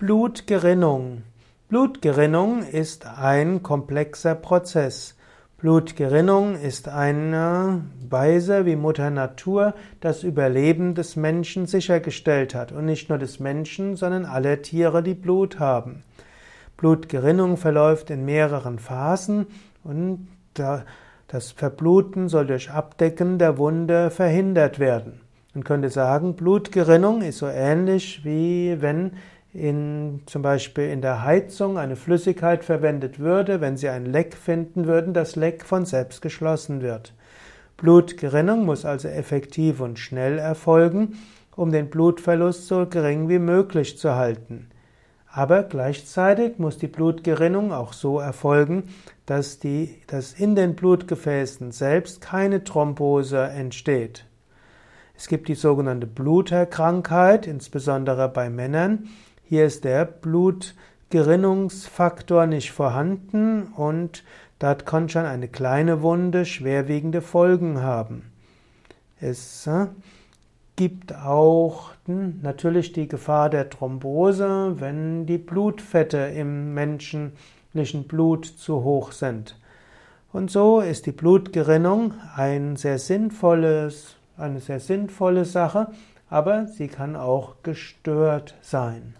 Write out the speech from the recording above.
Blutgerinnung. Blutgerinnung ist ein komplexer Prozess. Blutgerinnung ist eine Weise, wie Mutter Natur das Überleben des Menschen sichergestellt hat. Und nicht nur des Menschen, sondern alle Tiere, die Blut haben. Blutgerinnung verläuft in mehreren Phasen und das Verbluten soll durch Abdecken der Wunde verhindert werden. Man könnte sagen, Blutgerinnung ist so ähnlich wie wenn in, zum Beispiel in der Heizung eine Flüssigkeit verwendet würde, wenn Sie ein Leck finden würden, das Leck von selbst geschlossen wird. Blutgerinnung muss also effektiv und schnell erfolgen, um den Blutverlust so gering wie möglich zu halten. Aber gleichzeitig muss die Blutgerinnung auch so erfolgen, dass, die, dass in den Blutgefäßen selbst keine Thrombose entsteht. Es gibt die sogenannte Bluterkrankheit, insbesondere bei Männern. Hier ist der Blutgerinnungsfaktor nicht vorhanden und dort kann schon eine kleine Wunde schwerwiegende Folgen haben. Es äh, gibt auch natürlich die Gefahr der Thrombose, wenn die Blutfette im menschlichen Blut zu hoch sind. Und so ist die Blutgerinnung ein sehr sinnvolles, eine sehr sinnvolle Sache, aber sie kann auch gestört sein.